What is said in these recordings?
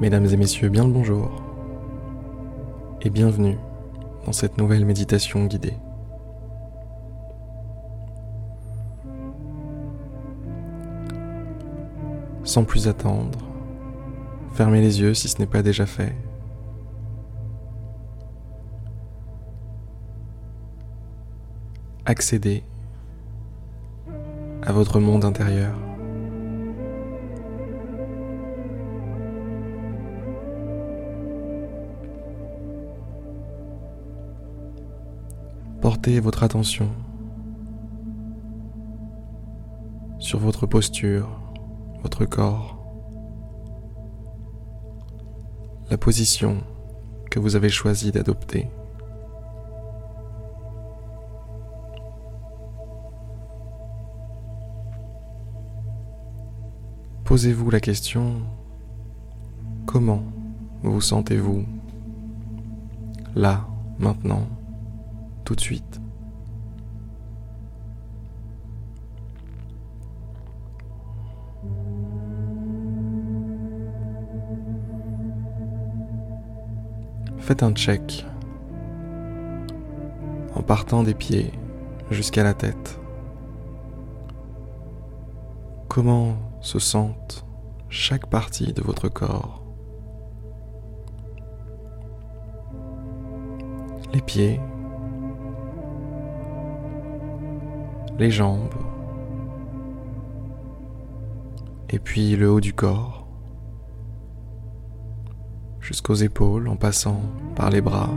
Mesdames et messieurs, bien le bonjour et bienvenue dans cette nouvelle méditation guidée. Sans plus attendre, fermez les yeux si ce n'est pas déjà fait. Accédez à votre monde intérieur. Portez votre attention sur votre posture, votre corps, la position que vous avez choisi d'adopter. Posez-vous la question, comment vous sentez-vous là, maintenant? Tout de suite. Faites un check en partant des pieds jusqu'à la tête. Comment se sentent chaque partie de votre corps? Les pieds, les jambes, et puis le haut du corps, jusqu'aux épaules en passant par les bras,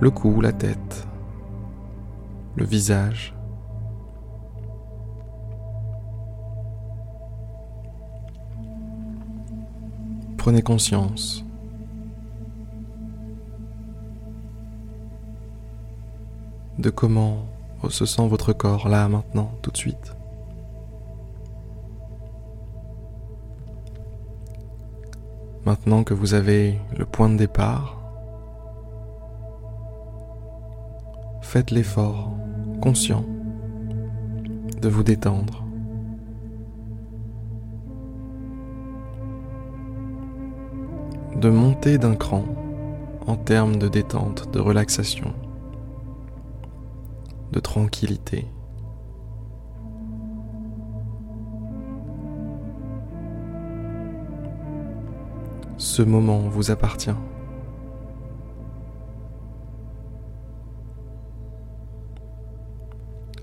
le cou, la tête, le visage. Prenez conscience de comment se sent votre corps là, maintenant, tout de suite. Maintenant que vous avez le point de départ, faites l'effort conscient de vous détendre. De monter d'un cran en termes de détente, de relaxation de tranquillité. Ce moment vous appartient.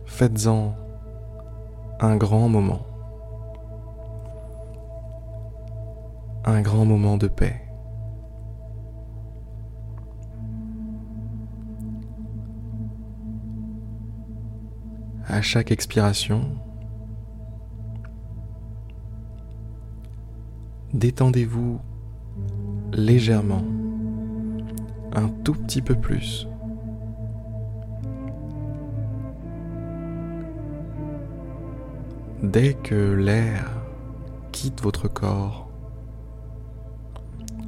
Faites-en un grand moment. Un grand moment de paix. À chaque expiration, détendez-vous légèrement, un tout petit peu plus. Dès que l'air quitte votre corps,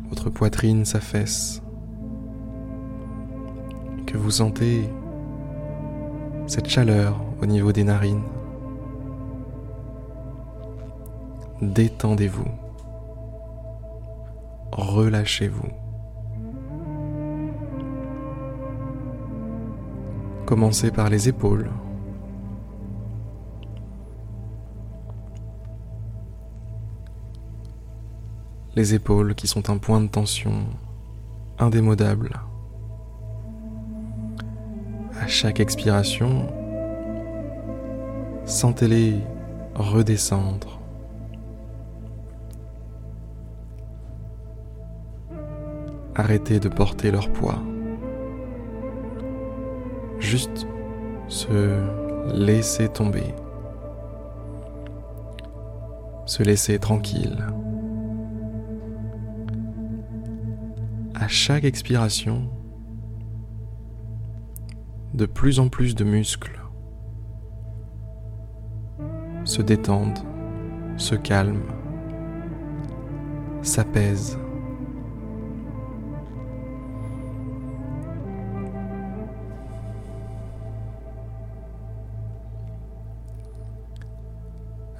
votre poitrine s'affaisse, que vous sentez cette chaleur au niveau des narines. Détendez-vous. Relâchez-vous. Commencez par les épaules. Les épaules qui sont un point de tension indémodable à chaque expiration, sentez-les redescendre. Arrêtez de porter leur poids. Juste se laisser tomber. Se laisser tranquille. À chaque expiration, de plus en plus de muscles se détendent, se calment, s'apaisent.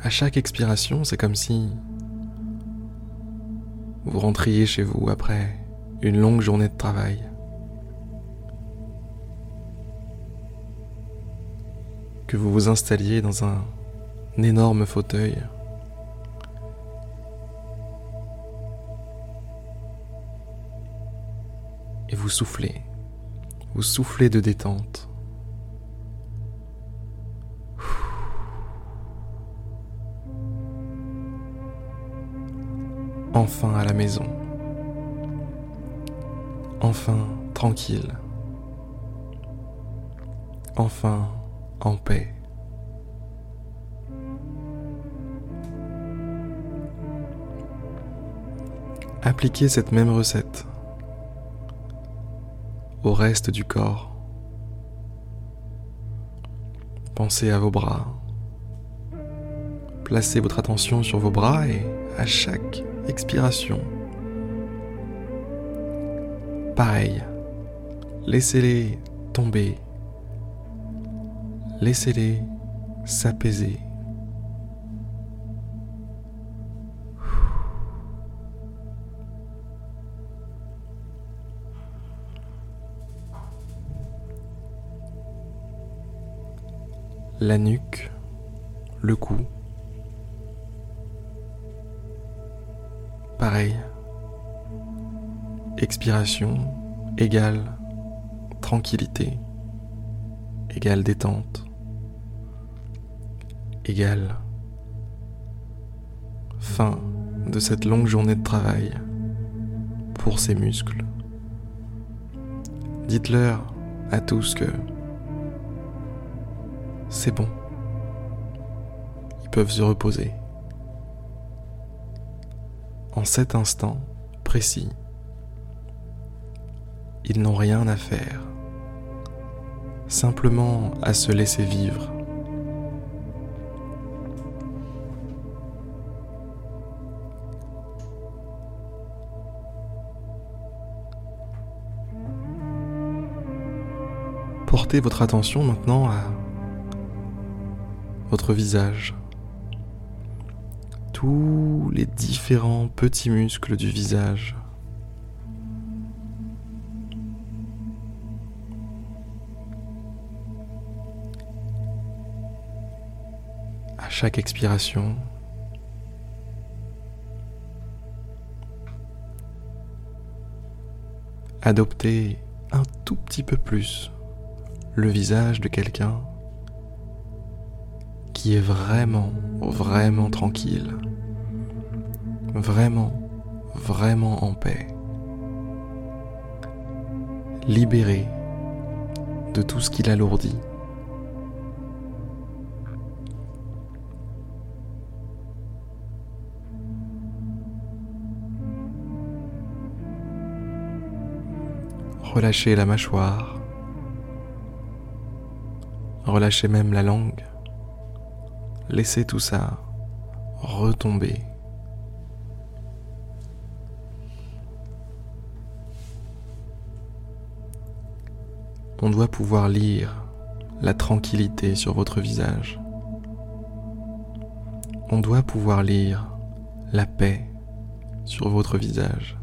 À chaque expiration, c'est comme si vous rentriez chez vous après une longue journée de travail. Que vous vous installiez dans un, énorme fauteuil. Et vous soufflez, vous soufflez de détente. Enfin à la maison. Enfin tranquille. Enfin en paix. Appliquez cette même recette au reste du corps. Pensez à vos bras. Placez votre attention sur vos bras et à chaque expiration. Pareil, laissez-les tomber. Laissez-les s'apaiser. La nuque, le cou, pareil. Expiration égale tranquillité, égale détente, égale fin de cette longue journée de travail pour ces muscles. Dites-leur à tous que c'est bon. Ils peuvent se reposer en cet instant précis. Ils n'ont rien à faire, simplement à se laisser vivre. Portez votre attention maintenant à visage tous les différents petits muscles du visage. À chaque expiration, adoptez un tout petit peu plus le visage de quelqu'un qui est vraiment, vraiment tranquille. Vraiment, vraiment en paix, libéré de tout ce qui l'alourdit. Relâchez la mâchoire, relâchez même la langue, laissez tout ça retomber on doit pouvoir lire la tranquillité sur votre visage. On doit pouvoir lire la paix sur votre visage.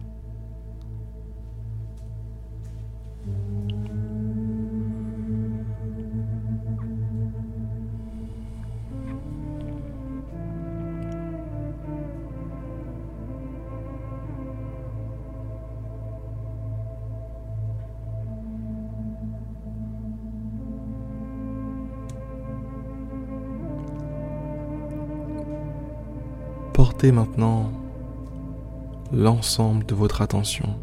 Maintenant l'ensemble de votre attention,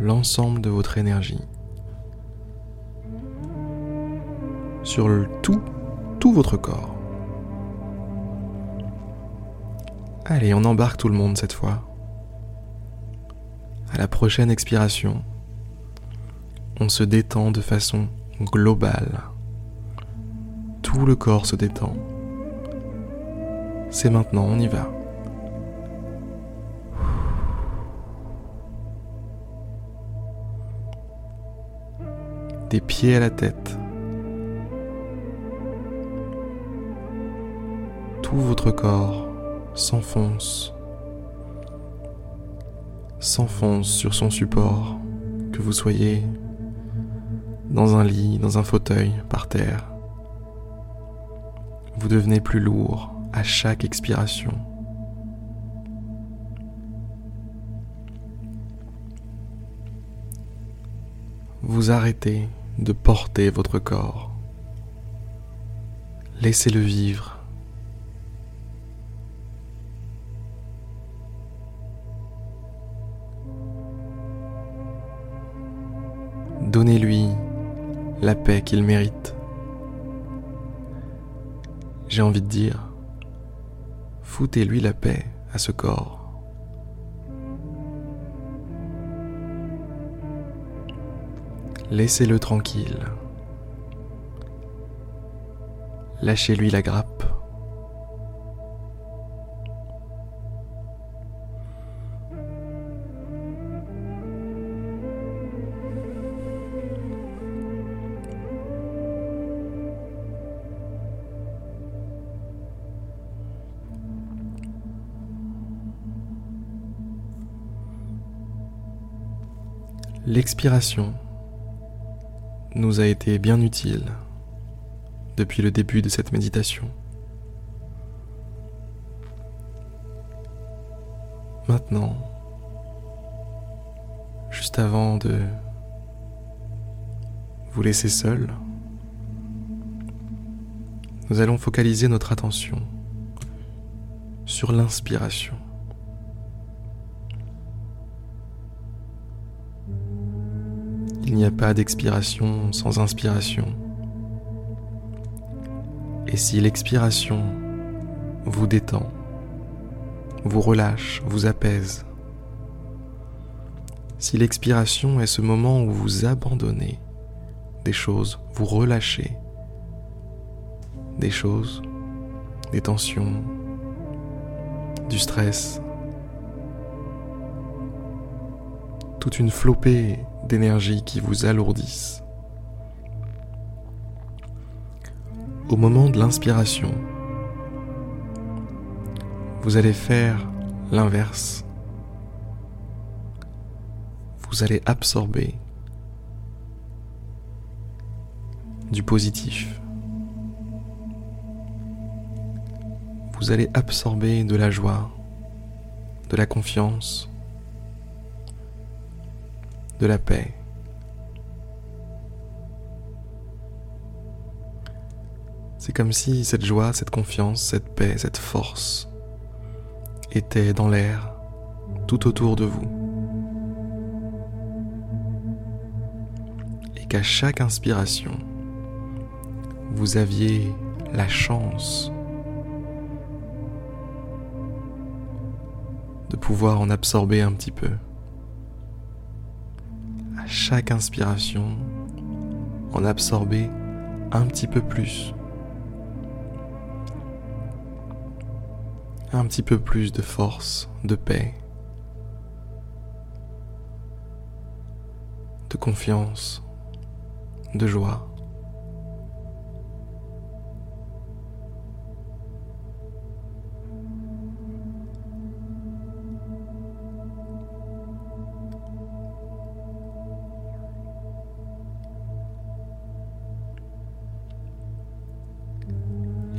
l'ensemble de votre énergie sur le tout, tout votre corps. Allez, on embarque tout le monde cette fois. À la prochaine expiration, on se détend de façon globale. Tout le corps se détend. C'est maintenant, on y va. Des pieds à la tête. Tout votre corps s'enfonce s'enfonce sur son support, que vous soyez dans un lit, dans un fauteuil, par terre. Vous devenez plus lourd à chaque expiration. Vous arrêtez de porter votre corps. Laissez-le vivre. Donnez-lui la paix qu'il mérite. J'ai envie de dire, foutez-lui la paix à ce corps. Laissez-le tranquille. Lâchez-lui la grappe. L'expiration nous a été bien utile depuis le début de cette méditation. Maintenant, juste avant de vous laisser seul, nous allons focaliser notre attention sur l'inspiration. Il n'y a pas d'expiration sans inspiration. Et si l'expiration vous détend, vous relâche, vous apaise, si l'expiration est ce moment où vous abandonnez des choses, vous relâchez des choses, des tensions, du stress, toute une flopée d'énergie qui vous alourdissent. Au moment de l'inspiration, vous allez faire l'inverse. Vous allez absorber du positif. Vous allez absorber de la joie, de la confiance, de la paix. C'est comme si cette joie, cette confiance, cette paix, cette force était dans l'air tout autour de vous. Et qu'à chaque inspiration, vous aviez la chance de pouvoir en absorber un petit peu chaque inspiration, en absorber un petit peu plus. Un petit peu plus de force, de paix, de confiance, de joie.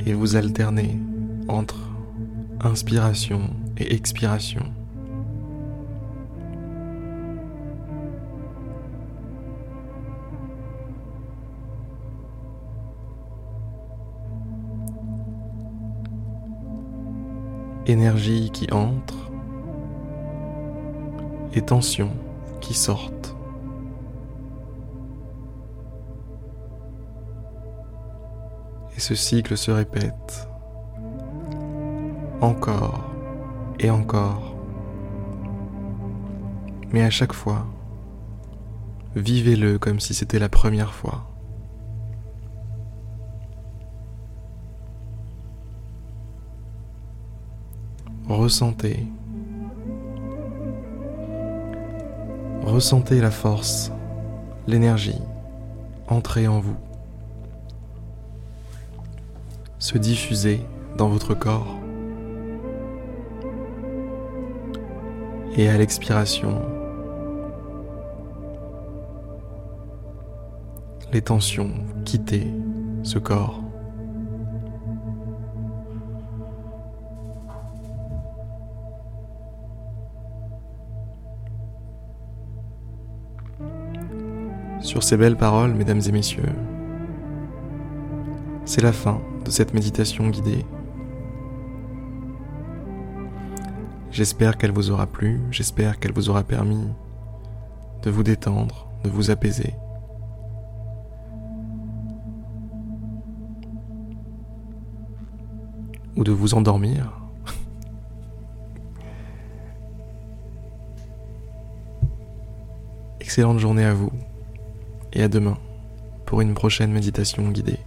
Et vous alternez entre inspiration et expiration. Énergie qui entre et tension qui sortent. Et ce cycle se répète encore et encore. Mais à chaque fois, vivez-le comme si c'était la première fois. Ressentez. Ressentez la force, l'énergie entrer en vous se diffuser dans votre corps Et à l'expiration, les tensions quitter ce corps. Sur ces belles paroles, mesdames et messieurs, c'est la fin de cette méditation guidée. J'espère qu'elle vous aura plu, j'espère qu'elle vous aura permis de vous détendre, de vous apaiser. Ou de vous endormir. Excellente journée à vous et à demain pour une prochaine méditation guidée.